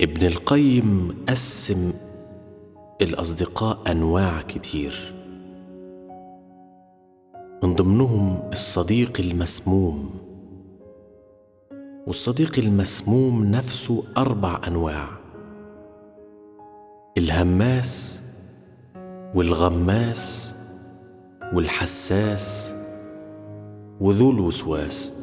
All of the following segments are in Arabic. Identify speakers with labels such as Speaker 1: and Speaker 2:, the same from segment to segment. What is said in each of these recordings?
Speaker 1: ابن القيم قسم الأصدقاء أنواع كتير. من ضمنهم الصديق المسموم. والصديق المسموم نفسه أربع أنواع. الهماس والغماس والحساس وذو الوسواس.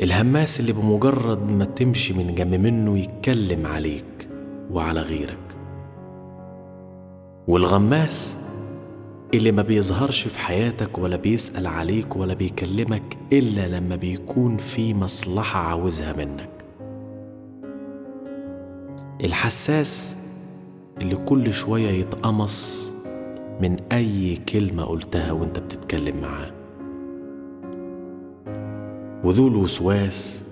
Speaker 1: الهماس اللي بمجرد ما تمشي من جنب منه يتكلم عليك وعلى غيرك. والغماس اللي ما بيظهرش في حياتك ولا بيسأل عليك ولا بيكلمك إلا لما بيكون في مصلحة عاوزها منك. الحساس اللي كل شوية يتقمص من أي كلمة قلتها وأنت بتتكلم معاه. وذو الوسواس.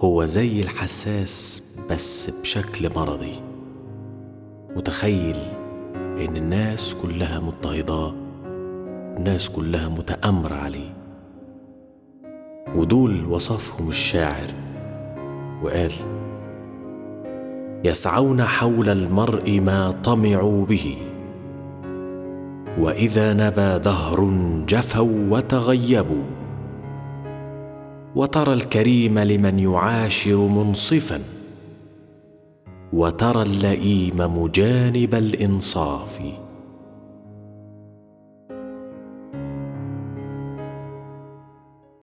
Speaker 1: هو زي الحساس بس بشكل مرضي. متخيل إن الناس كلها مضطهداه الناس كلها متأمرة عليه. ودول وصفهم الشاعر وقال يسعون حول المرء ما طمعوا به وإذا نبى دهر جفوا وتغيبوا. وترى الكريم لمن يعاشر منصفا وترى اللئيم مجانب الإنصاف.